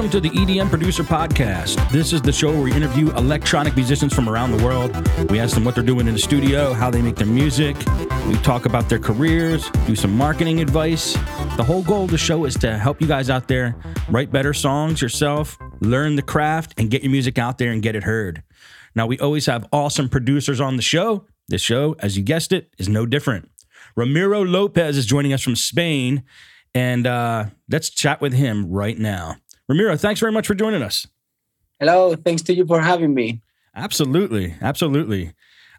Welcome to the EDM Producer Podcast. This is the show where we interview electronic musicians from around the world. We ask them what they're doing in the studio, how they make their music. We talk about their careers, do some marketing advice. The whole goal of the show is to help you guys out there write better songs yourself, learn the craft, and get your music out there and get it heard. Now, we always have awesome producers on the show. This show, as you guessed it, is no different. Ramiro Lopez is joining us from Spain, and uh, let's chat with him right now. Ramiro, thanks very much for joining us. Hello, thanks to you for having me. Absolutely, absolutely.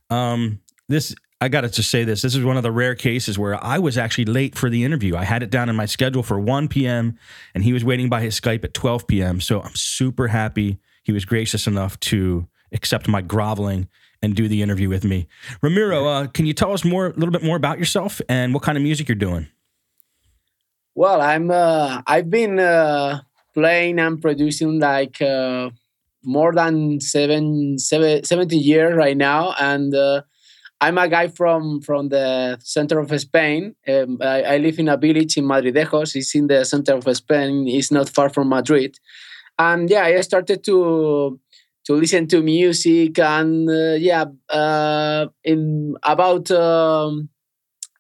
Um, this I got to just say this. This is one of the rare cases where I was actually late for the interview. I had it down in my schedule for 1 p.m. and he was waiting by his Skype at 12 p.m. So I'm super happy he was gracious enough to accept my groveling and do the interview with me. Ramiro, uh, can you tell us more, a little bit more about yourself and what kind of music you're doing? Well, I'm. Uh, I've been uh, playing and producing like uh, more than seven, seven, 70 years right now. And uh, i'm a guy from from the center of spain. Um, I, I, live in a village in madridejos. It's in the center of spain. It's not far from madrid. And yeah i started to to listen to music and uh, yeah uh, in about um,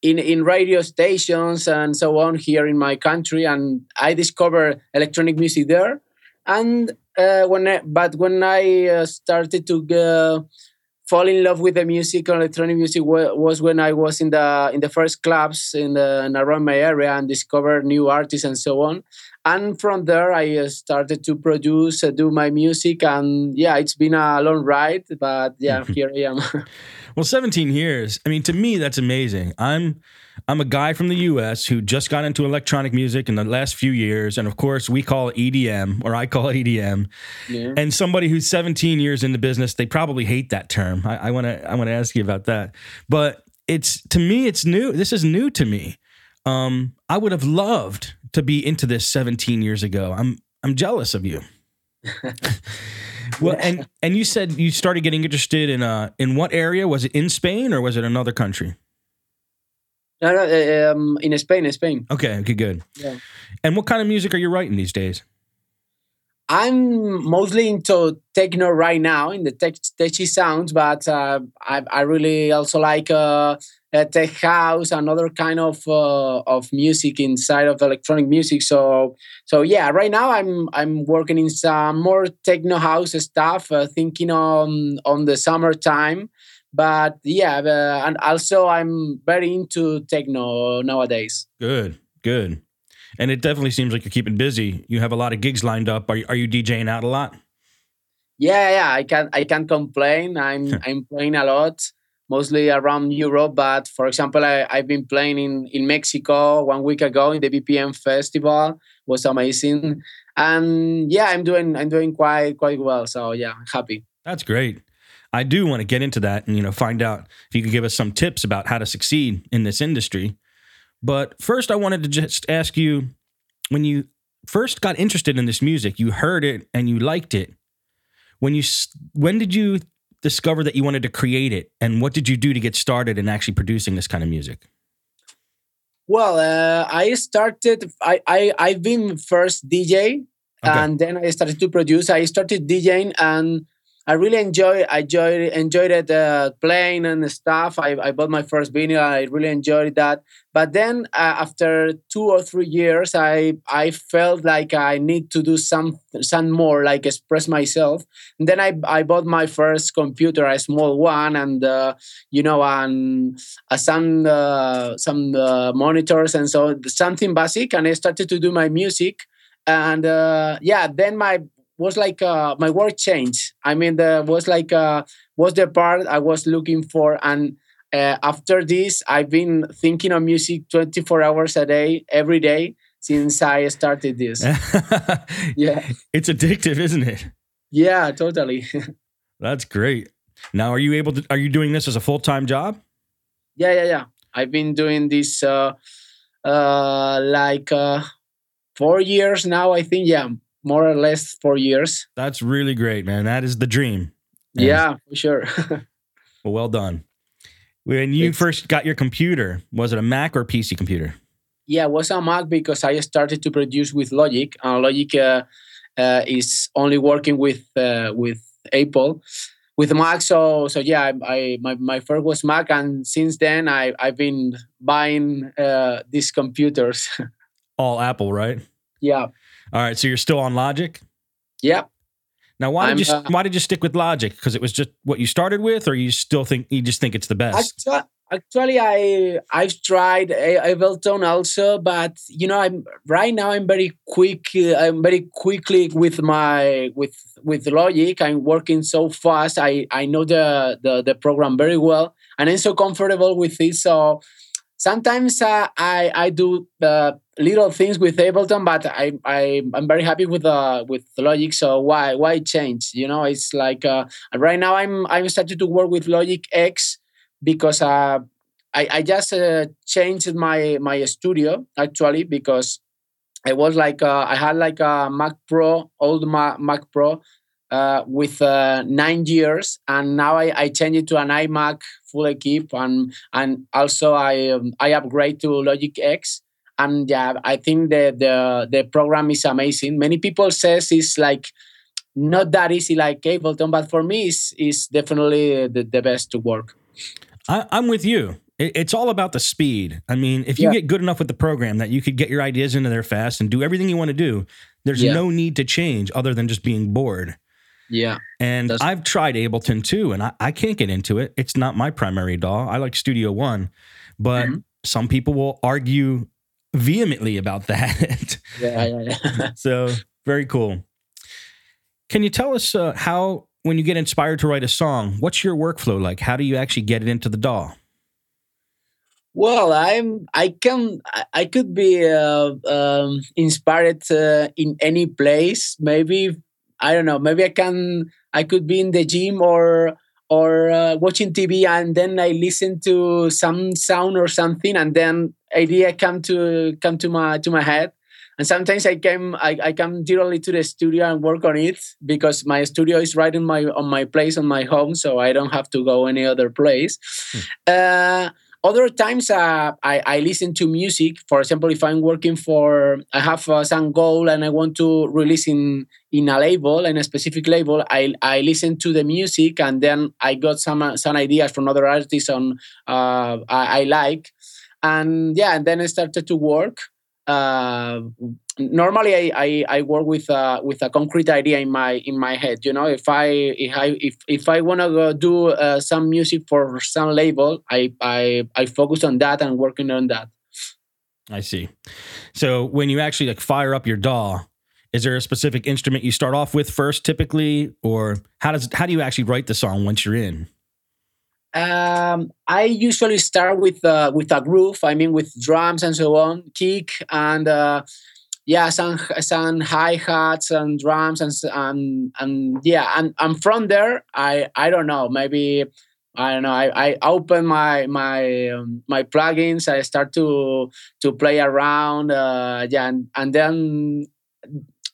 in in radio stations and so on here in my country, and I discovered electronic music there. And uh, when I, but when I uh, started to uh, fall in love with the music, electronic music was when I was in the in the first clubs in the around my area and discovered new artists and so on. And from there, I uh, started to produce, uh, do my music, and yeah, it's been a long ride, but yeah, here I am. Well, 17 years. I mean, to me, that's amazing. I'm I'm a guy from the US who just got into electronic music in the last few years. And of course, we call it EDM, or I call it EDM. Yeah. And somebody who's 17 years in the business, they probably hate that term. I want to I want to ask you about that. But it's to me, it's new. This is new to me. Um, I would have loved to be into this 17 years ago. I'm I'm jealous of you. well, and and you said you started getting interested in uh in what area? Was it in Spain or was it another country? No, no, uh, um, in Spain, in Spain. Okay, okay, good. Yeah. And what kind of music are you writing these days? I'm mostly into techno right now in the tech, techy sounds, but uh, I, I really also like uh, uh, tech house and other kind of uh, of music inside of electronic music. So so yeah, right now I'm I'm working in some more techno house stuff, uh, thinking on on the summertime. But yeah, uh, and also I'm very into techno nowadays. Good, good. And it definitely seems like you're keeping busy. You have a lot of gigs lined up. Are you, are you DJing out a lot? Yeah, yeah. I can I can't complain. I'm I'm playing a lot mostly around Europe. But for example, I, have been playing in, in Mexico one week ago in the BPM festival. It was amazing. And yeah, I'm doing I'm doing quite quite well. So yeah, I'm happy. That's great. I do want to get into that and you know find out if you could give us some tips about how to succeed in this industry. But first, I wanted to just ask you when you first got interested in this music, you heard it and you liked it. When you when did you discover that you wanted to create it, and what did you do to get started in actually producing this kind of music? Well, uh, I started. I, I I've been first DJ, okay. and then I started to produce. I started DJing, and I really enjoy I enjoy enjoyed it uh, playing and stuff. I, I bought my first vinyl. I really enjoyed that. But then uh, after two or three years, I I felt like I need to do some some more, like express myself. And then I I bought my first computer, a small one, and uh, you know, and uh, some uh, some uh, monitors and so something basic. And I started to do my music and uh, yeah then my was like uh, my work changed. I mean, the was like uh, was the part I was looking for, and uh, after this, I've been thinking of music twenty four hours a day, every day since I started this. yeah, it's addictive, isn't it? Yeah, totally. That's great. Now, are you able to? Are you doing this as a full time job? Yeah, yeah, yeah. I've been doing this uh, uh, like uh, four years now. I think. Yeah, more or less four years. That's really great, man. That is the dream. And yeah, for sure. well, well done. When you it's, first got your computer, was it a Mac or PC computer? Yeah, it was a Mac because I started to produce with Logic. Uh, Logic uh, uh, is only working with uh, with Apple with Mac. So so yeah, I, I, my my first was Mac, and since then I I've been buying uh, these computers. All Apple, right? Yeah. All right. So you're still on Logic. Yeah. Now, why I'm, did you uh, why did you stick with Logic? Because it was just what you started with, or you still think you just think it's the best? Actu- Actually, I I've tried Ableton also, but you know, I'm right now. I'm very quick. uh, I'm very quickly with my with with Logic. I'm working so fast. I I know the the, the program very well, and I'm so comfortable with it. So sometimes uh, I I do uh, little things with Ableton, but I I I'm very happy with uh with Logic. So why why change? You know, it's like uh, right now I'm I'm starting to work with Logic X because uh, I I just uh, changed my my studio actually because I was like uh, I had like a Mac Pro old Mac, Mac Pro uh, with uh, nine years, and now I, I changed it to an iMac full equip, and and also I um, I upgrade to Logic X, and yeah, I think the the the program is amazing. Many people says it's like not that easy like Ableton, but for me, it's, it's definitely the, the best to work. I, I'm with you. It- It's all about the speed. I mean, if you Yeah. get good enough with the program that you could get your ideas into there fast and do everything you want to do, there's Yeah. no need to change other than just being bored. Yeah, And That's- I've tried Ableton too, and I, I can't get into it. It's not my primary DAW. I like Studio One, but Mhm. some people will argue vehemently about that. yeah, yeah, yeah. so very cool. Can you tell us uh, how, when you get inspired to write a song, what's your workflow like? How do you actually get it into the DAW? Well, I'm. I can. I- could be uh, um, inspired uh, in any place. Maybe I don't know. Maybe I can. I could be in the gym or or uh, watching TV, and then I listen to some sound or something, and then idea come to come to my to my head. And sometimes I come I, I come directly to the studio and work on it because my studio is right in my on my place on my home, so I don't have to go any other place. Uh, other times uh, I, I listen to music for example if i'm working for i have uh, some goal and i want to release in in a label in a specific label i i listen to the music and then i got some uh, some ideas from other artists on uh, I, I like and yeah and then i started to work uh, normally I, I, I work with uh, with a concrete idea in my in my head. You know, if I if I if, if I want to do uh, some music for some label, I, I I focus on that and working on that. I see. So when you actually like fire up your DAW, is there a specific instrument you start off with first typically, or how does how do you actually write the song once you're in? Um, I usually start with uh, with a groove. I mean, with drums and so on, kick and uh, yeah, some some hi hats and drums and and and yeah, and and from there, I I don't know, maybe I don't know. I, I open my my um, my plugins. I start to to play around. Uh, yeah, and, and then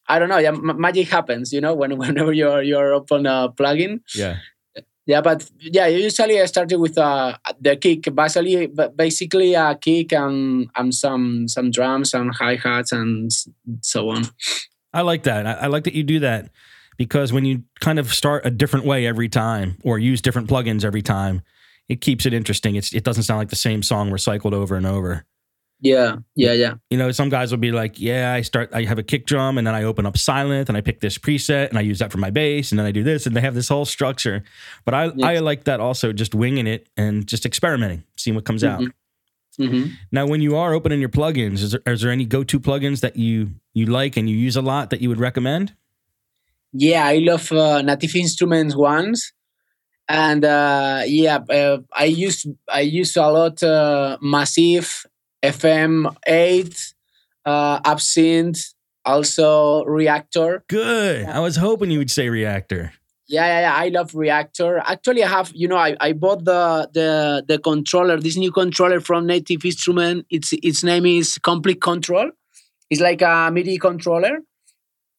I don't know. Yeah, magic happens. You know, when whenever you're you're open a plugin. Yeah. Yeah, but yeah, usually I started with uh, the kick, basically, basically a kick and and some some drums, and hi hats, and so on. I like that. I, like that you do that because when you kind of start a different way every time or use different plugins every time, it keeps it interesting. It's, it doesn't sound like the same song recycled over and over. Yeah, yeah, yeah, You know, some guys will be like, "Yeah, I start. I have a kick drum, and then I open up Sylenth, and I pick this preset, and I use that for my bass, and then I do this, and they have this whole structure." But I, I like that also, just winging it and just experimenting, seeing what comes out. Mhm. hmm Now, when you are opening your plugins, is there, is there any go-to plugins that you you like and you use a lot that you would recommend? Yeah, I love uh, Native Instruments ones, and uh, yeah, uh, I use I use a lot uh, Massive, FM eight, uh, Absynth, also Reaktor. Good. I was hoping you would say Reaktor. Yeah, yeah, yeah. I love Reaktor. Actually, I have, you know, I, I bought the the the controller, this new controller from Native Instrument. Its its name is Komplete Kontrol. It's like a MIDI controller.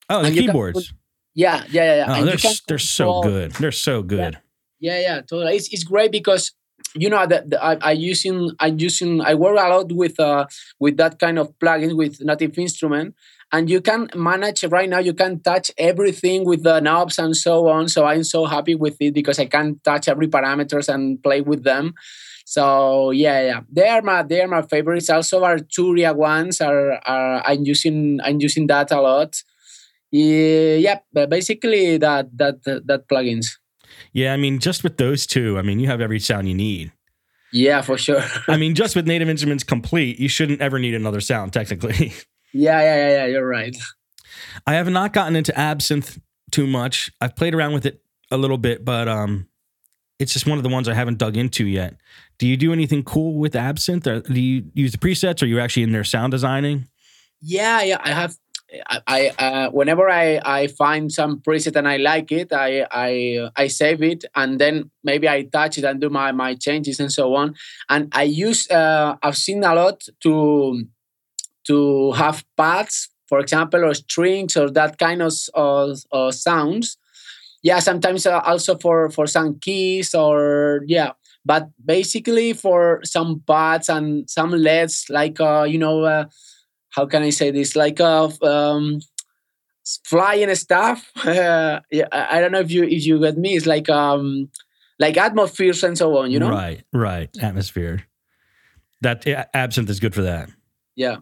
Oh, the And you can keyboards. Yeah, yeah, yeah. yeah. Oh, And they're you can s- they're so good. They're so good. Yeah, yeah, totally. It's, it's great because you know that I, I using I using I work a lot with uh with that kind of plugins with native instrument. And you can manage right now you can touch everything with the knobs and so on. So i'm so happy with it because i can touch every parameters and play with them. So yeah yeah. They are my they are my favorites. Also arturia ones are, are i'm using i'm using that a lot. Yeah, yeah basically that that that plugins yeah i mean just with those two i mean you have every sound you need yeah for sure i mean just with native instruments Komplete you shouldn't ever need another sound technically Yeah, yeah, yeah, yeah. You're right. I have not gotten into Absynth too much. I've played around with it a little bit, but um, it's just one of the ones I haven't dug into yet. Do you do anything cool with Absynth? Or do you use the presets? Or are you actually in there sound designing? Yeah, yeah. I have. I, uh, whenever I, I find some preset and I like it, I I I save it and then maybe I touch it and do my my changes and so on. And I use uh, I've seen a lot to to have pads, for example, or strings or that kind of, of, of sounds. Yeah, sometimes uh, also for for some keys or yeah, but basically for some pads and some leads like uh, you know, uh, how can I say this? Like uh, um, flying stuff. yeah, I don't know if you if you get me. It's like um, like atmospheres and so on. You know, right, right, atmosphere. That Absynth is good for that. Yeah.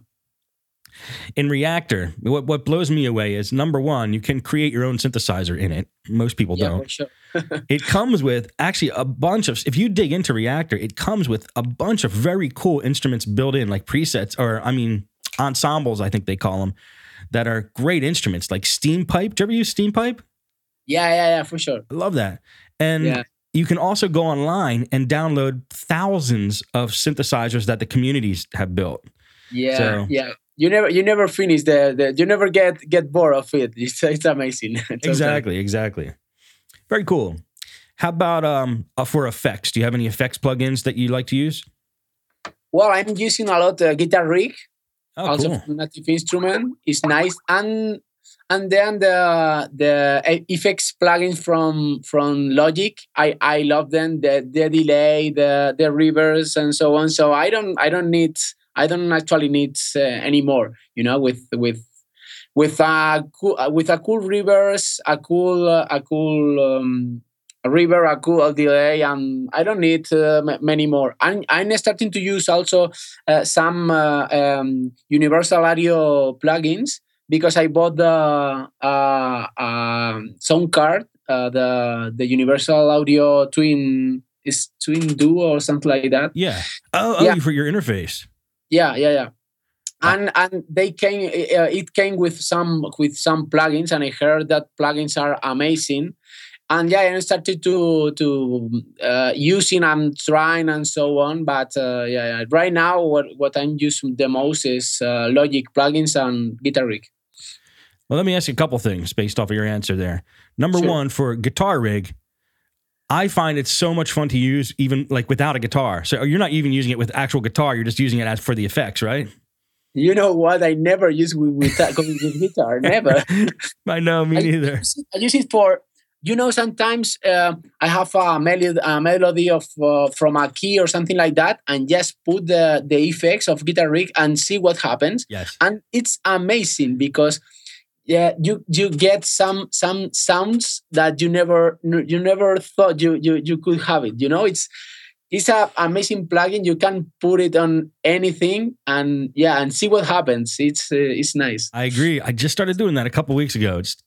In Reaktor, what, what blows me away is number one, you can create your own synthesizer in it. Most people yeah, don't. Sure. it comes with actually a bunch of, if you dig into Reaktor, it comes with a bunch of very cool instruments built in, like presets, or I mean, ensembles, I think they call them, that are great instruments, like Steam Pipe. Do you ever use Steam Pipe? Yeah, yeah, yeah, for sure. I love that. And yeah. you can also go online and download thousands of synthesizers that the communities have built. Yeah, so, yeah you never you never finish the, the you never get get bored of it it's, it's amazing exactly exactly very cool how about um uh, for effects do you have any effects plugins that you like to use well i'm using a lot uh, guitar rig oh, also cool. native instrument is nice and and then the the effects plugins from from logic i i love them the the delay the the reverse and so on so i don't i don't need I don't actually need uh, anymore. You know, with with with a cool, with a cool reverse, a cool uh, a cool um, river, a cool delay, and I don't need uh, m- many more. I'm I'm starting to use also uh, some uh, um, Universal Audio plugins because I bought the uh, sound card, the the Universal Audio Twin is Twin Duo or something like that. Yeah. Oh, oh yeah. for your interface. Yeah, yeah, yeah. And and they came. Uh, it came with some with some plugins, and I heard that plugins are amazing. And yeah, I started to to uh, using and trying and so on. But uh, yeah, right now what what I'm using the most is uh, Logic plugins and Guitar Rig. Well, let me ask you a couple things based off of your answer there. Number sure. one, for Guitar Rig, I find it so much fun to use, even like without a guitar. So you're not even using it with actual guitar; you're just using it as for the effects, right? You know what? I never use with with, with guitar. Never. I know, me I neither. Use I use it for you know sometimes uh, I have a melody, a melody of uh, from a key or something like that, and just put the the effects of guitar rig and see what happens. Yes, and it's amazing because yeah you you get some some sounds that you never you never thought you you, you could have it you know? It's it's a amazing plugin. You can put it on anything and yeah and see what happens. It's uh, it's nice. I agree. I just started doing that a couple weeks ago just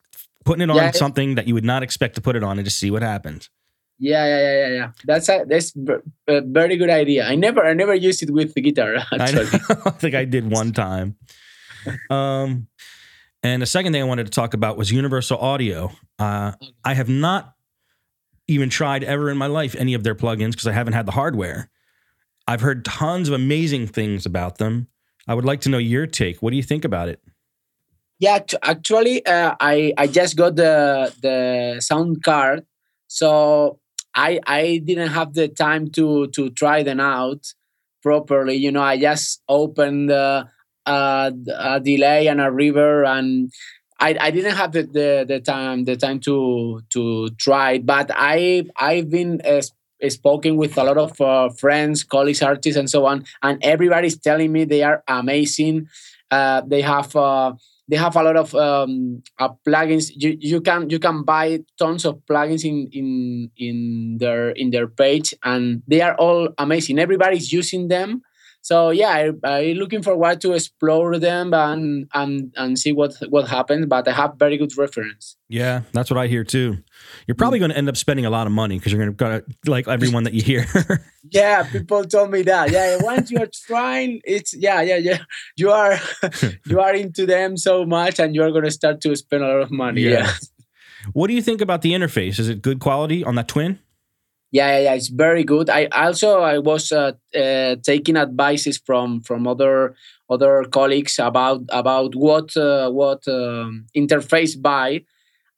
putting it on yeah, something that you would not expect to put it on and just see what happens yeah yeah yeah yeah yeah that's a that's a very good idea i never i never used it with the guitar actually. I, I think i did one time um and the second thing I wanted to talk about was Universal Audio. Uh, I have not even tried ever in my life any of their plugins because I haven't had the hardware. I've heard tons of amazing things about them. I would like to know your take. What do you think about it? Yeah, actually, uh, I I just got the the sound card, so I I didn't have the time to to try them out properly. You know, I just opened a, a delay and a river and I, I didn't have the, the, the time the time to to try it, but I I've been uh, spoken with a lot of uh, friends, colleagues, artists, and so on, and everybody's telling me they are amazing. Uh, they have uh, they have a lot of um, uh, plugins. You, you can you can buy tons of plugins in in in their in their page, and they are all amazing. Everybody's using them, so yeah, I, I'm looking forward to explore them and and and see what what happens. But I have very good reference. Yeah, that's what I hear too. You're probably Mm. going to end up spending a lot of money because you're going to like everyone that you hear. Yeah, people told me that. Yeah, once you're trying, it's yeah, yeah, yeah. You are you are into them so much, and you're gonna start to spend a lot of money. Yeah. Yeah, what do you think about the interface? Is it good quality on that twin? yeah, yeah. yeah. It's very good. I also I was uh, uh, taking advices from from other other colleagues about about what uh, what um, interface buy.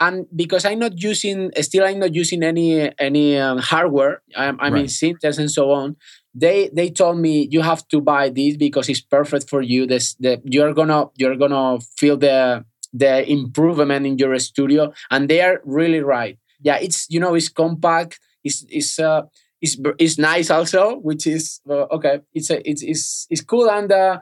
And because I'm not using, still I'm not using any any um, hardware. I'm, I mean Right. synths and so on. They they told me you have to buy this because it's perfect for you. This the you're gonna you're gonna feel the the improvement in your studio, and they are really right. Yeah, it's you know it's compact. It's it's uh it's it's nice also, which is uh, okay. It's a, it's it's it's cool and uh,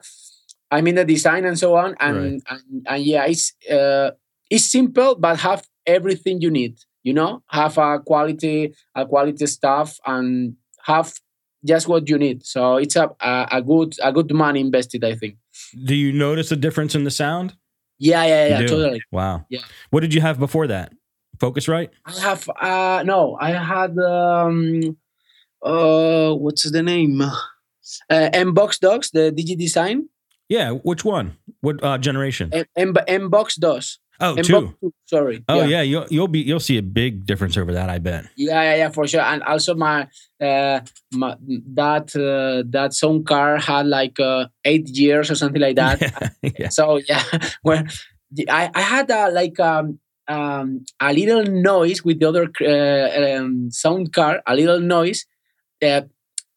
I mean the design and so on, and Right. and, and yeah, it's uh it's simple but have everything you need. You know, have a quality a quality stuff and have just what you need. So it's a a, a good a good money invested, I think. Do you notice a difference in the sound? Yeah, yeah, yeah, totally. Wow. Yeah. What did you have before that? Focusrite? I have uh no, I had um uh what's the name? Uh Mbox Dos, the Digidesign. Yeah. Which one? What uh, generation? M- M- Mbox Dos. Oh, two. sorry. Oh yeah, you'll you'll be you'll see a big difference over that. I bet. Yeah, yeah, yeah, for sure. And also my uh my, that uh, that sound car had like uh, eight years or something like that. yeah. yeah. so yeah well the- i, I had a, like um, um, a little noise with the other uh, um, sound card a little noise uh,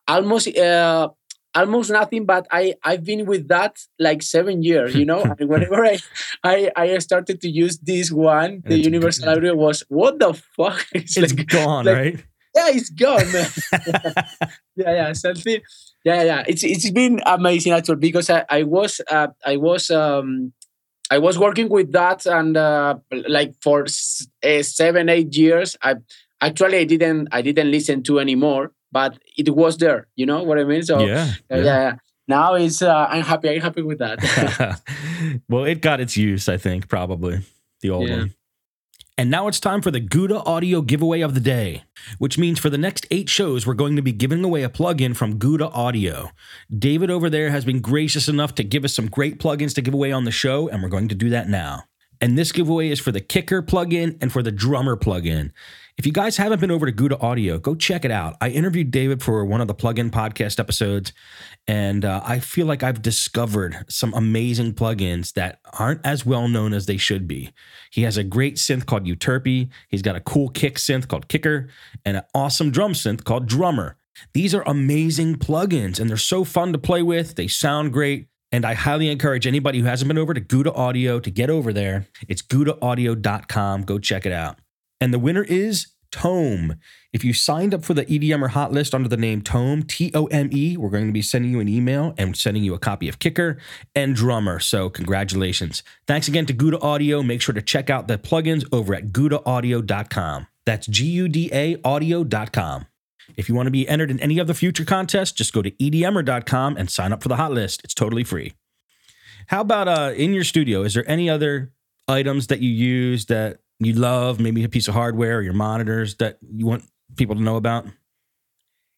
almost uh, almost nothing but i i've been with that like seven years you know? And whenever I, I i started to use this one the universal audio was what the fuck? It's, It's like gone, like- right? yeah it's gone. Man yeah yeah something yeah yeah it's it's been amazing actually because i, I was uh, i was um i was working with that and uh, like for s- uh, seven eight years i actually i didn't i didn't listen to anymore but it was there you know what i mean so yeah. uh, yeah, yeah. now it's uh, i'm happy i'm happy with that well, it got its use, I think, probably the old Yeah. one. And now it's time for the Guda Audio giveaway of the day, which means for the next eight shows, we're going to be giving away a plugin from Guda Audio. David over there has been gracious enough to give us some great plugins to give away on the show, and we're going to do that now. And this giveaway is for the Kicker plugin and for the Drummer plugin. If you guys haven't been over to Guda Audio, go check it out. I interviewed David for one of the plugin podcast episodes, and uh, I feel like I've discovered some amazing plugins that aren't as well known as they should be. He has a great synth called Euterpe. He's got a cool kick synth called Kicker, and an awesome drum synth called Drummer. These are amazing plugins, and they're so fun to play with. They sound great. And I highly encourage anybody who hasn't been over to Guda Audio to get over there. It's GudaAudio.com. Go check it out. And the winner is Tome. If you signed up for the EDM or hot list under the name Tome, T O M E, we're going to be sending you an email and sending you a copy of Kicker and Drummer. So, congratulations. Thanks again to Guda Audio. Make sure to check out the plugins over at GudaAudio.com. That's G U D A audio.com. If you want to be entered in any of the future contests, just go to edmer.com and sign up for the hot list. It's totally free. How about uh, in your studio? Is there any other items that you use that you love? Maybe a piece of hardware or your monitors that you want people to know about?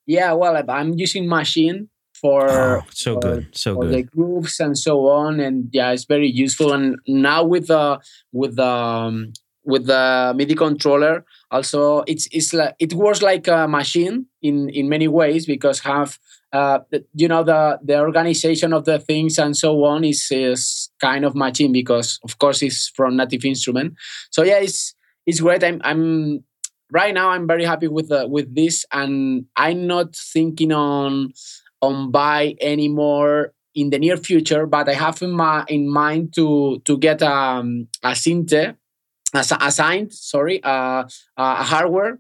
yeah well i'm using Maschine for Oh, so for- good, so for the good. grooves and so on and yeah it's very useful and now with the with the um, with the midi controller also it's it's like it works like a machine in in many ways because have uh you know the the organization of the things and so on is is kind of matching because of course it's from native instrument. So yeah it's it's great. I'm i'm right now i'm very happy with the with this and i'm not thinking on on buy anymore in the near future but i have in my in mind to to get um a synth as- assigned sorry uh, a hardware.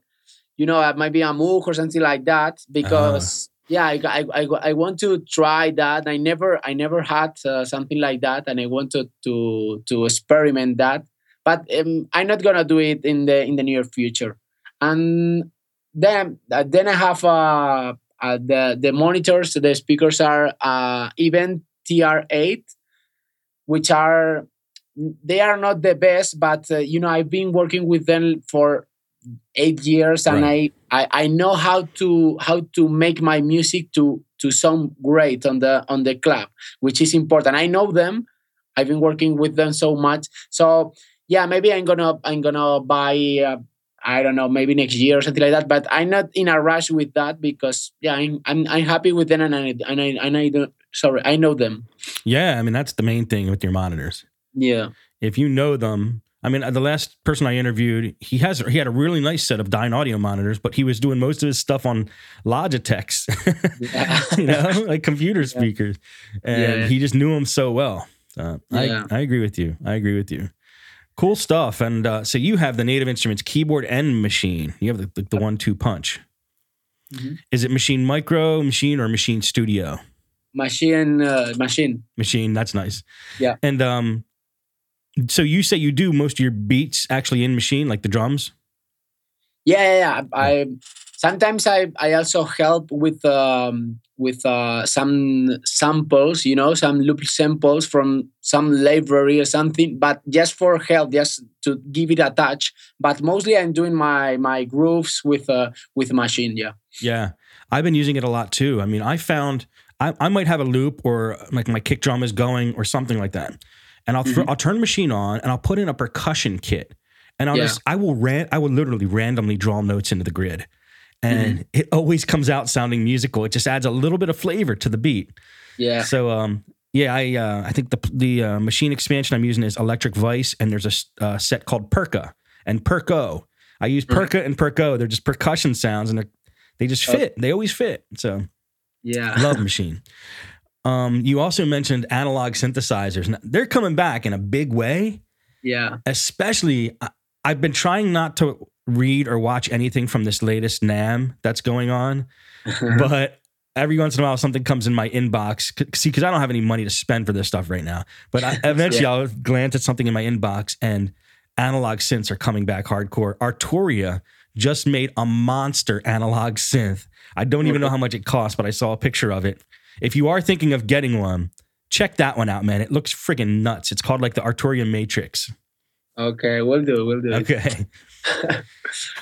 You know, uh, maybe a Moog or something like that because yeah, I, I, I, want to try that. I never I never had uh, something like that, and I wanted to to experiment that. But um, I'm not gonna do it in the in the near future. And then uh, then I have uh, uh, the the monitors. The speakers are uh, Event TR8, which are they are not the best, but uh, you know I've been working with them for eight years and right. I, I i know how to how to make my music to to sound great on the on the club which is important. I know them. I've been working with them so much. So yeah maybe i'm gonna i'm gonna buy uh, i don't know maybe next year or something like that but i'm not in a rush with that because yeah i'm i'm, I'm happy with them and i and i and i don't sorry i know them. Yeah i mean that's the main thing with your monitors. Yeah. If you know them I mean, the last person I interviewed, he has he had a really nice set of Dynaudio monitors, but he was doing most of his stuff on Logitechs, you know, like computer speakers, and yeah. he just knew them so well. Uh, yeah. I I agree with you. I agree with you. Cool stuff. And uh, so you have the Native Instruments keyboard and Maschine. You have the the, the one-two punch. Mm-hmm. Is it Maschine Mikro, Maschine, or Maschine Studio? Maschine, uh, Maschine, Maschine. That's nice. Yeah. And um, so you say you do most of your beats actually in Maschine, like the drums? Yeah, yeah, yeah. I sometimes I I also help with um with uh some samples, you know, some loop samples from some library or something, but just for help, just to give it a touch. But mostly I'm doing my my grooves with uh with Maschine, yeah. Yeah. I've been using it a lot too. I mean, I found I, I might have a loop or like my kick drum is going or something like that and I'll mm-hmm. I'll turn the Maschine on and I'll put in a percussion kit, and I'll yeah. just I will ran I will literally randomly draw notes into the grid, and mm-hmm. it always comes out sounding musical. It just adds a little bit of flavor to the beat. Yeah. So um yeah I uh, I think the the uh, Maschine expansion I'm using is Electric Vice, and there's a uh, set called Perca and Perco. I use mm-hmm. Perca and Perco. They're just percussion sounds, and they they just oh. fit. They always fit. So yeah, love Maschine. Um, you also mentioned analog synthesizers. Now, they're coming back in a big way. Yeah. Especially, I've been trying not to read or watch anything from this latest NAMM that's going on, but every once in a while something comes in my inbox. See, because I don't have any money to spend for this stuff right now. But I, eventually yeah. I'll glance at something in my inbox and analog synths are coming back hardcore. Arturia just made a monster analog synth. I don't even know how much it costs, but I saw a picture of it if you are thinking of getting one, check that one out, man. It looks friggin' nuts. It's called like the Arturia Matrix. Okay, we'll do. It. We'll do. It. Okay.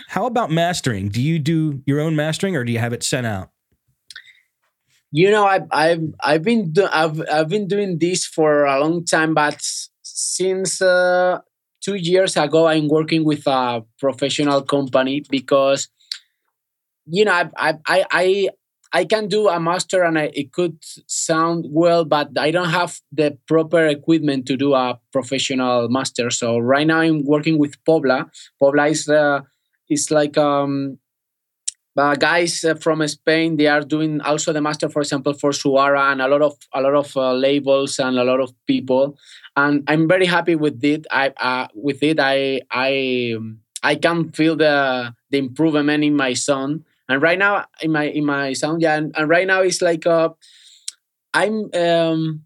How about mastering? Do you do your own mastering, or do you have it sent out? You know, I've I've I've been do, I've I've been doing this for a long time, but since uh, two years ago, I'm working with a professional company because you know I I I I can do a master and I, it could sound well, but I don't have the proper equipment to do a professional master. So right now I'm working with Pobla. Pobla is uh, is like um, uh, guys from Spain. They are doing also the master, for example, for Suara and a lot of a lot of uh, labels and a lot of people. And I'm very happy with it. I uh, with it I I I can feel the the improvement in my sound and right now in my in my sound yeah and, and right now it's like uh i'm um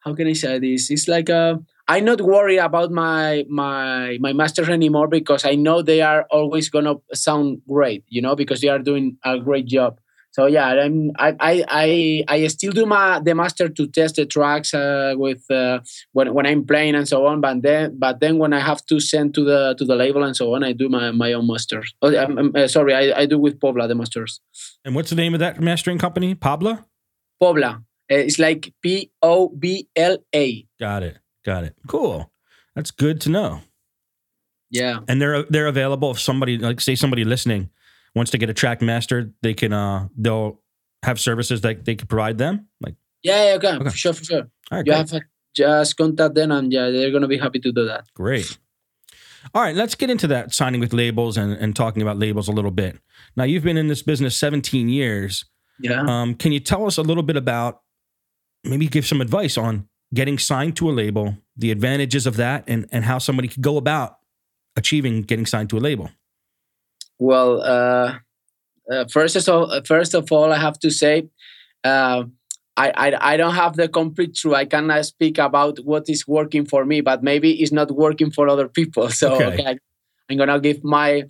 how can i say this? It's like uh i'm not worried about my my my masters anymore because i know they are always gonna sound great you know because they are doing a great job so yeah I'm, I, I i still do my the master to test the tracks uh, with uh, when, when i'm playing and so on but then but then when i have to send to the to the label and so on i do my, my own masters. Oh, I'm, I'm, uh, sorry I, I do with pobla the masters. And what's the name of that mastering company? Pobla? Pobla. Uh, it's like p-o-b-l-a got it got it. Cool. That's good to know. Yeah. And they're they're available if somebody like say somebody listening once they get a track mastered, they can uh they'll have services that they can provide them. Like yeah, yeah okay, okay. for sure, for sure. All right, you great. have just contact them, and yeah, they're gonna be happy to do that. Great. All right, let's get into that signing with labels and, and talking about labels a little bit. Now, you've been in this business 17 years. Yeah. Um, can you tell us a little bit about maybe give some advice on getting signed to a label, the advantages of that, and, and how somebody could go about achieving getting signed to a label? Well, uh, uh, first of all, first of all, I have to say, uh, I, I I don't have the complete truth. I cannot speak about what is working for me, but maybe it's not working for other people. So Okay. okay, I'm gonna give my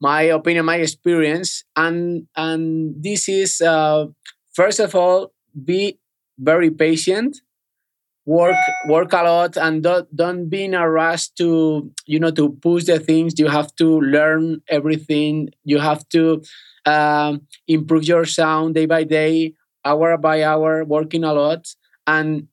my opinion, my experience, and and this is uh, first of all, be very patient work work a lot and don't, don't be in a rush to you know to push the things. You have to learn everything. You have to um, improve your sound day by day hour by hour working a lot. And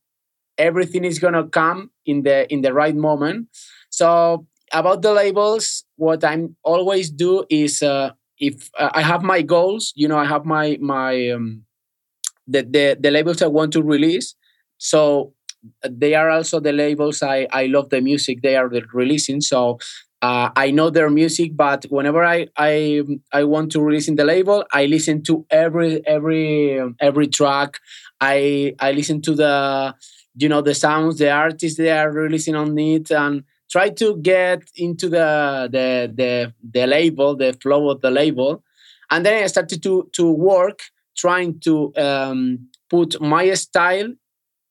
everything is gonna come in the in the right moment. So about the labels what i'm always do is uh, if uh, i have my goals you know i have my my um, the, the the labels i want to release. So they are also the labels I, I love the music they are releasing. So uh, I know their music but whenever I, I I want to release in the label I listen to every every every track. I I listen to the you know the sounds the artists they are releasing on it and try to get into the the the, the label the flow of the label. And then I started to to work trying to um, put my style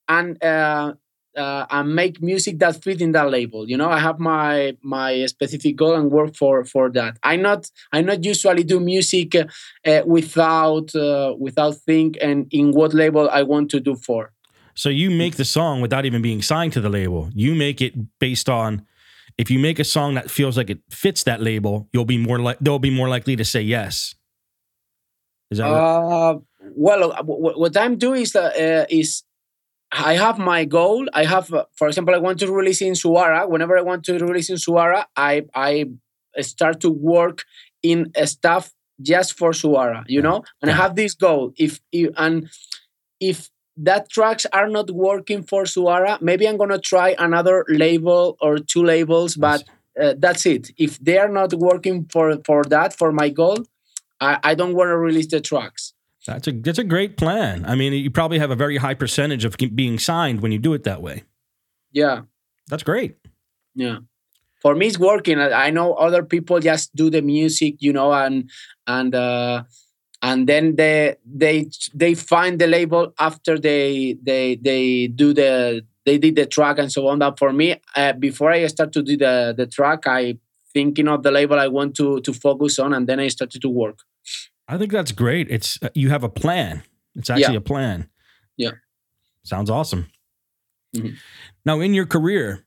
and uh, uh, and make music that fit in that label. You know, I have my my specific goal and work for for that. I not I not usually do music uh, without uh, without think and in what label I want to do for. So you make the song without even being signed to the label. You make it based on if you make a song that feels like it fits that label, you'll be more like they'll be more likely to say yes. Is that right? Uh, well, uh, what I'm doing is uh, is I have my goal. I have, uh, for example, I want to release in Suara. Whenever I want to release in Suara, I I start to work in stuff just for Suara, you know. And I have this goal. If, if and if that tracks are not working for Suara, maybe I'm gonna try another label or two labels. But uh, that's it. If they are not working for for that for my goal, I, I don't want to release the tracks. That's a that's a great plan. I mean, you probably have a very high percentage of being signed when you do it that way. Yeah. That's great. Yeah. For me, it's working. I know other people just do the music, you know, and and uh, and then they they they find the label after they they they do the they did the track and so on. But for me, uh, before I start to do the the track, I thinking of the label I want to to focus on, and then I started to work. I think that's great. It's uh, you have a plan. It's actually Yeah. a plan. Yeah. Sounds awesome. Mhm. Now, in your career,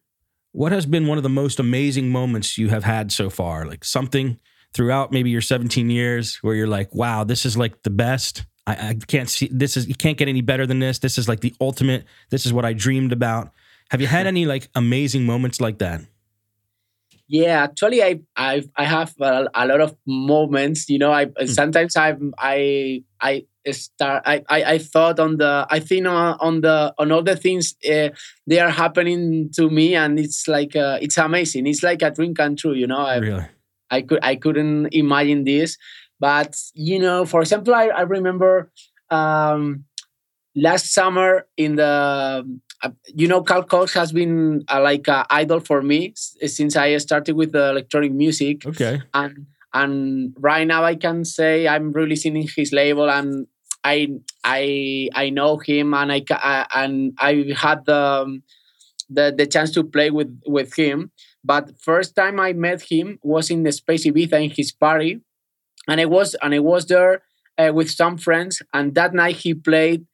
what has been one of the most amazing moments you have had so far? Like something throughout maybe your 17 years where you're like, wow, this is like the best. I, I can't see this is you can't get any better than this. This is like the ultimate. This is what I dreamed about. Have you had any like amazing moments like that? Yeah, actually, I I I have a, a lot of moments. You know, I sometimes I I I start I, I I thought on the I think on, on the on all the things uh, they are happening to me, and it's like uh, it's amazing. It's like a dream come true. You know, I really? I could I couldn't imagine this, but you know, for example, I I remember um, last summer in the you know Carl Cox has been uh, like an idol for me s- since I started with the electronic music Okay. and and right now I can say I'm releasing in his label and I I I know him and I ca- uh, and I had the um, the the chance to play with with him. But first time I met him was in the Space Ibiza in his party, and I was and I was there uh, with some friends. And that night he played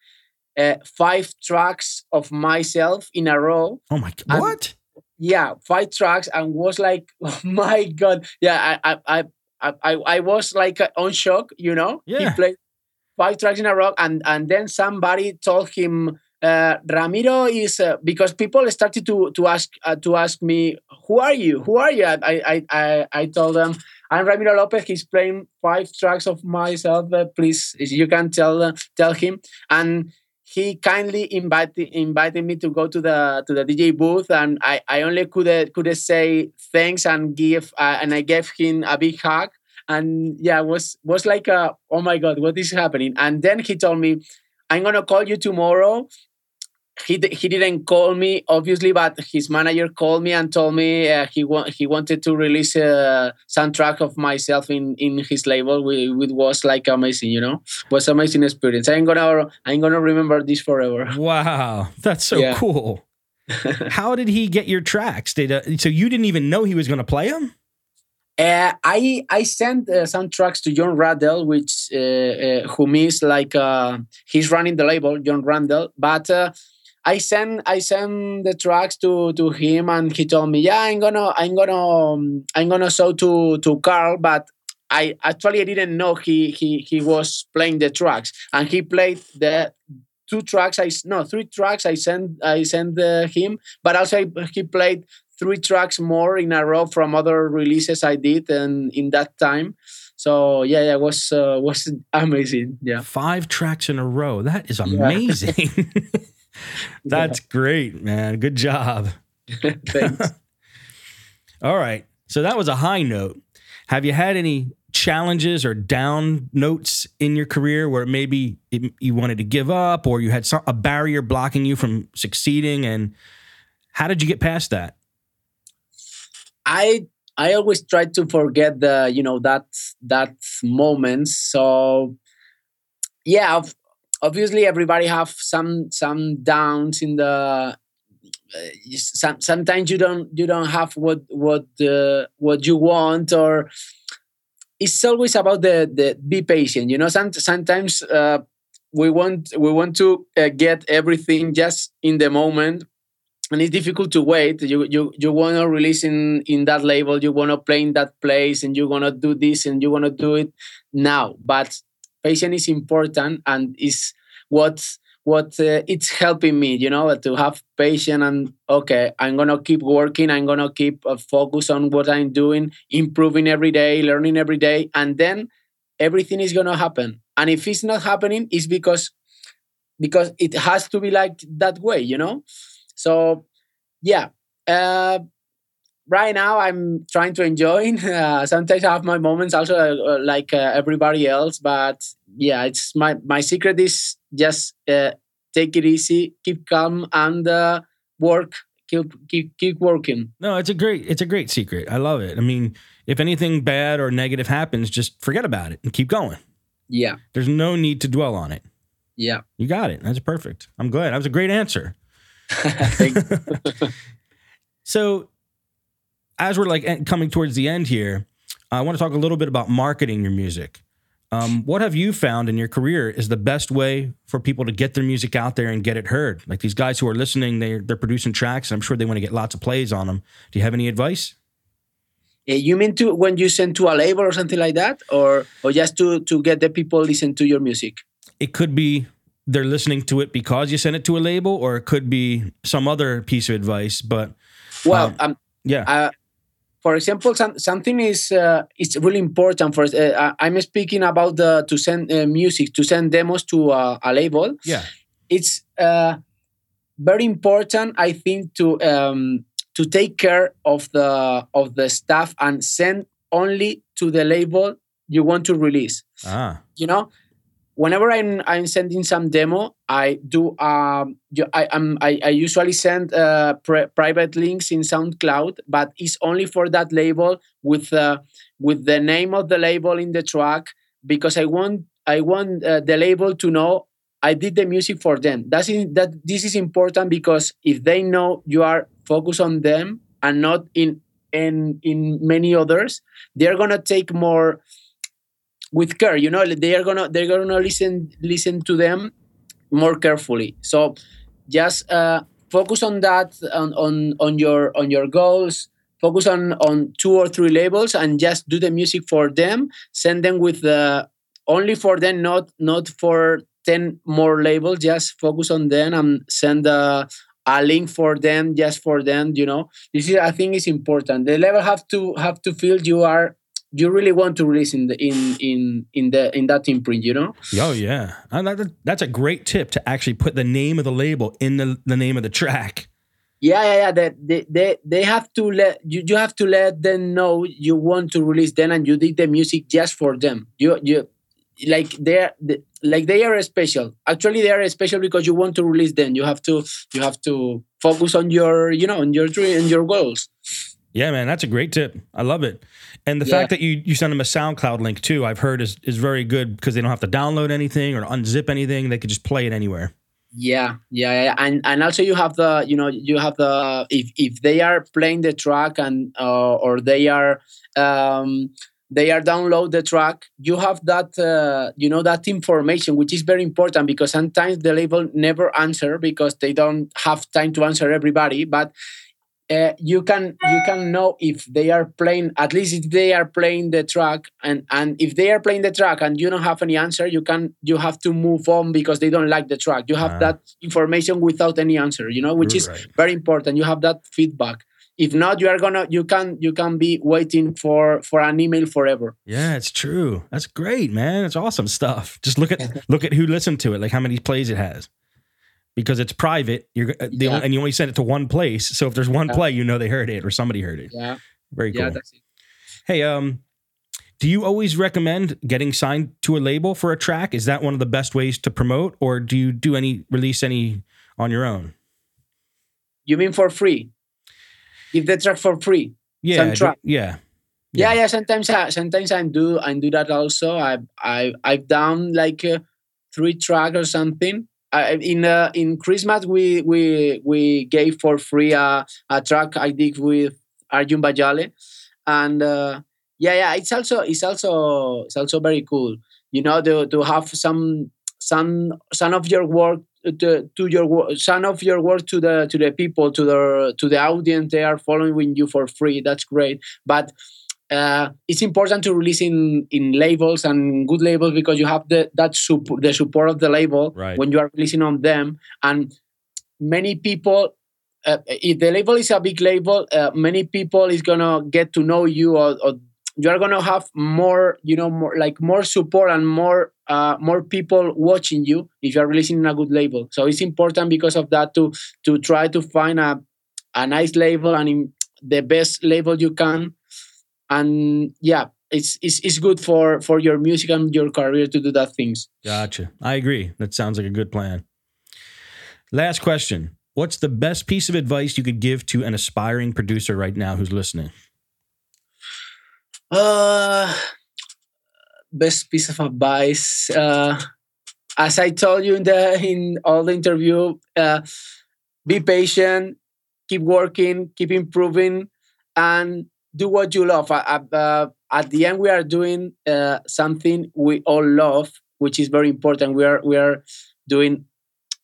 uh, five tracks of myself in a row. Oh my god. What? yeah five tracks and was like oh my god. Yeah i i i i, I was like uh, on shock you know? Yeah. he played five tracks in a row and and then somebody told him uh, ramiro is uh, because people started to to ask uh, to ask me who are you? Who are you? I i i, I told them i'm ramiro lopez. He's playing five tracks of myself. Uh, please you can tell uh, tell him. And he kindly invited invited me to go to the to the DJ booth, and I, I only could could say thanks and give uh, and I gave him a big hug, and yeah, was was like a, oh my god, what is happening? And then he told me, I'm gonna call you tomorrow. He he didn't call me obviously, but his manager called me and told me uh, he wa- he wanted to release a soundtrack of myself in in his label. We it was like amazing, you know, it was amazing experience. I'm gonna I'm gonna remember this forever. Wow, that's so yeah. cool. How did he get your tracks? Did uh, so you didn't even know he was going to play them? Uh, I I sent uh, some tracks to Jon Rundell, which uh, uh whom is like uh, he's running the label, Jon Rundell. But uh, I sent I sent the tracks to to him, and he told me, "Yeah, I'm gonna I'm gonna um, I'm gonna show to to Carl." But I actually I didn't know he he he was playing the tracks, and he played the two tracks. I no three tracks I sent I sent him, but also he played three tracks more in a row from other releases I did and in that time. So yeah, yeah, it was uh, was amazing. Yeah, five tracks in a row. That is amazing. Yeah. That's great, man. Good job. Thanks. All right. So that was a high note. Have you had any challenges or down notes in your career where maybe it, you wanted to give up or you had some, a barrier blocking you from succeeding? And how did you get past that? I I always try to forget the you know that that moments. So yeah, obviously everybody have some some downs in the. Uh, some, sometimes you don't you don't have what what uh, what you want or it's always about the the be patient you know some, sometimes uh, we want we want to uh, get everything just in the moment and it's difficult to wait. You you you want to release in in that label. You want to play in that place, and you want to do this, and you want to do it now. But patience is important, and is what what uh, it's helping me. You know, to have patience and okay, I'm gonna keep working. I'm gonna keep uh, focus on what I'm doing, improving every day, learning every day, and then everything is gonna happen. And if it's not happening, it's because because it has to be like that way. You know so, yeah. Uh, right now, I'm trying to enjoy. Uh, sometimes I have my moments, also uh, like uh, everybody else. But yeah, it's my my secret is just uh, take it easy, keep calm, and uh, work. Keep, keep keep working. No, it's a great it's a great secret. I love it. I mean, if anything bad or negative happens, just forget about it and keep going. Yeah. There's no need to dwell on it. Yeah. You got it. That's perfect. I'm glad. That was a great answer. so, as we're like coming towards the end here, I want to talk a little bit about marketing your music. Um, what have you found in your career is the best way for people to get their music out there and get it heard? Like these guys who are listening, they're they're producing tracks, and I'm sure they want to get lots of plays on them. Do you have any advice? You mean to when you send to a label or something like that, or or just to to get the people listen to your music? It could be they're listening to it because you sent it to a label, or it could be some other piece of advice. But well, um, um yeah. Uh, for example, some, something is uh, it's really important for. Uh, I'm speaking about the to send uh, music to send demos to a label. Yeah, it's uh, very important. I think to um, to take care of the of the stuff and send only to the label you want to release. Ah, you know, whenever I'm I'm sending some demo, I do um I am I, I usually send uh, private links in SoundCloud, but it's only for that label with uh, with the name of the label in the track because I want I want uh, the label to know I did the music for them. That's in, that this is important because if they know you are focused on them and not in in in many others, they're gonna take more with care you know they are gonna they're gonna listen listen to them more carefully. So just uh, focus on that on, on on your on your goals. Focus on on two or three labels and just do the music for them. Send them with the only for them not not for 10 more labels. Just focus on them and send a, a link for them just for them you know. This is i think is important. The label have to have to feel you are you really want to release in the in in in the in that imprint you know oh yeah uh, that's a great tip to actually put the name of the label in the, the name of the track yeah yeah yeah they, they they they have to let you you have to let them know you want to release them and you did the music just for them you you like they're like they are special. Actually, they are special because you want to release them. You have to you have to focus on your you know on your dream and your goals. Yeah, man, that's a great tip. I love it. And the Yeah. fact that you you send them a SoundCloud link too, I've heard is is very good because they don't have to download anything or unzip anything. They could just play it anywhere. Yeah, yeah, yeah, and and also you have the you know you have the if if they are playing the track and uh, or they are um, they are download the track, you have that uh, you know that information which is very important because sometimes the label never answer because they don't have time to answer everybody, but uh, you can you can know if they are playing at least if they are playing the track and and if they are playing the track and you don't have any answer you can you have to move on because they don't like the track you have Ah. that information without any answer you know which is Right. very important you have that feedback if not you are gonna you can you can be waiting for for an email forever Yeah, it's true. That's great, man. It's awesome stuff. Just look at look at who listened to it, like how many plays it has. Because it's private, you're uh, the Yeah. only, and you only send it to one place. So if there's one Yeah. play, you know they heard it or somebody heard it. yeah Very cool. yeah that's it Hey, um, do you always recommend getting signed to a label for a track? Is that one of the best ways to promote, or do you do any release any on your own? you mean for free give the track for free Yeah, Some do- track. yeah, yeah yeah sometimes I, sometimes i do i do that also i i i've done like uh, three track or something I, in uh, in christmas we we we gave for free a, a track i did with Arjun Vagale. And uh, yeah yeah it's also it's also it's also very cool. You know to, to have some some some of your work to, to your some of your work to the to the people to the to the audience they are following you for free that's great. But uh, it's important to release in in labels and good labels because you have the that support the support of the label Right. when you are releasing on them and many people uh, if the label is a big label uh, many people is gonna get to know you or, or you are gonna have more you know more like more support and more uh, more people watching you if you are releasing in a good label so it's important because of that to to try to find a a nice label and in the best label you can and yeah it's, it's it's good for for your music and your career to do that things gotcha. I agree. That sounds like a good plan. Last question: What's the best piece of advice you could give to an aspiring producer right now who's listening? uh best piece of advice uh as i told you in the in all the interview uh be patient keep working keep improving and do what you love. Uh, at the end we are doing uh, something we all love which is very important. We are we are doing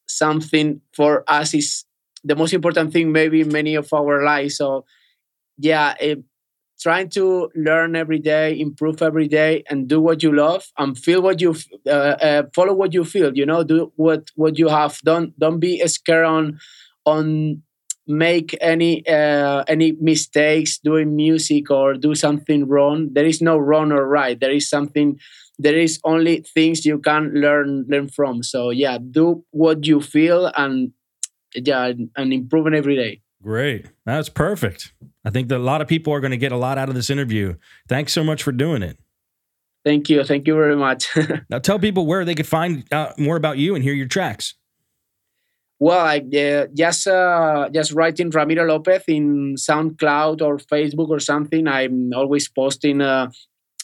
something for us is the most important thing maybe in many of our lives. So yeah it, trying to learn every day improve every day and do what you love and feel what you uh, uh, follow what you feel you know? Do what what you have. Don't don't be scared on on make any uh, any mistakes doing music or do something wrong there is no wrong or right there is something there is only things you can learn learn from so yeah do what you feel and yeah and, improving every day Great. That's perfect. I think that a lot of people are going to get a lot out of this interview. Thanks so much for doing it. thank you thank you very much Now tell people where they could find out more about you and hear your tracks. Well, I uh, just uh, just writing Ramiro Lopez in SoundCloud or Facebook or something. I'm always posting uh,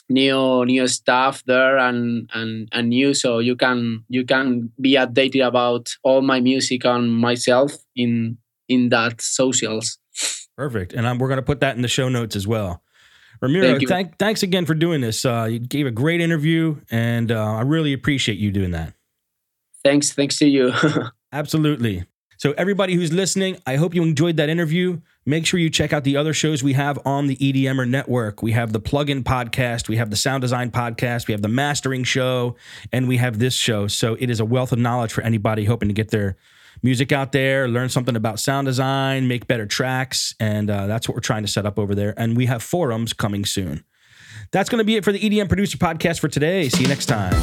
new new stuff there and and and new, so you can you can be updated about all my music and myself in in that socials. Perfect. And I'm, we're going to put that in the show notes as well. Ramiro, Thank thank, thanks again for doing this. Uh, you gave a great interview, and uh, I really appreciate you doing that. Thanks, thanks to you. Absolutely. So, everybody who's listening, I hope you enjoyed that interview. Make sure you check out the other shows we have on the EDMer network. We have the Plugin Podcast, we have the Sound Design Podcast, we have the Mastering Show, and we have this show. So, it is a wealth of knowledge for anybody hoping to get their music out there, learn something about sound design, make better tracks. And uh, that's what we're trying to set up over there. And we have forums coming soon. That's going to be it for the EDM Producer Podcast for today. See you next time.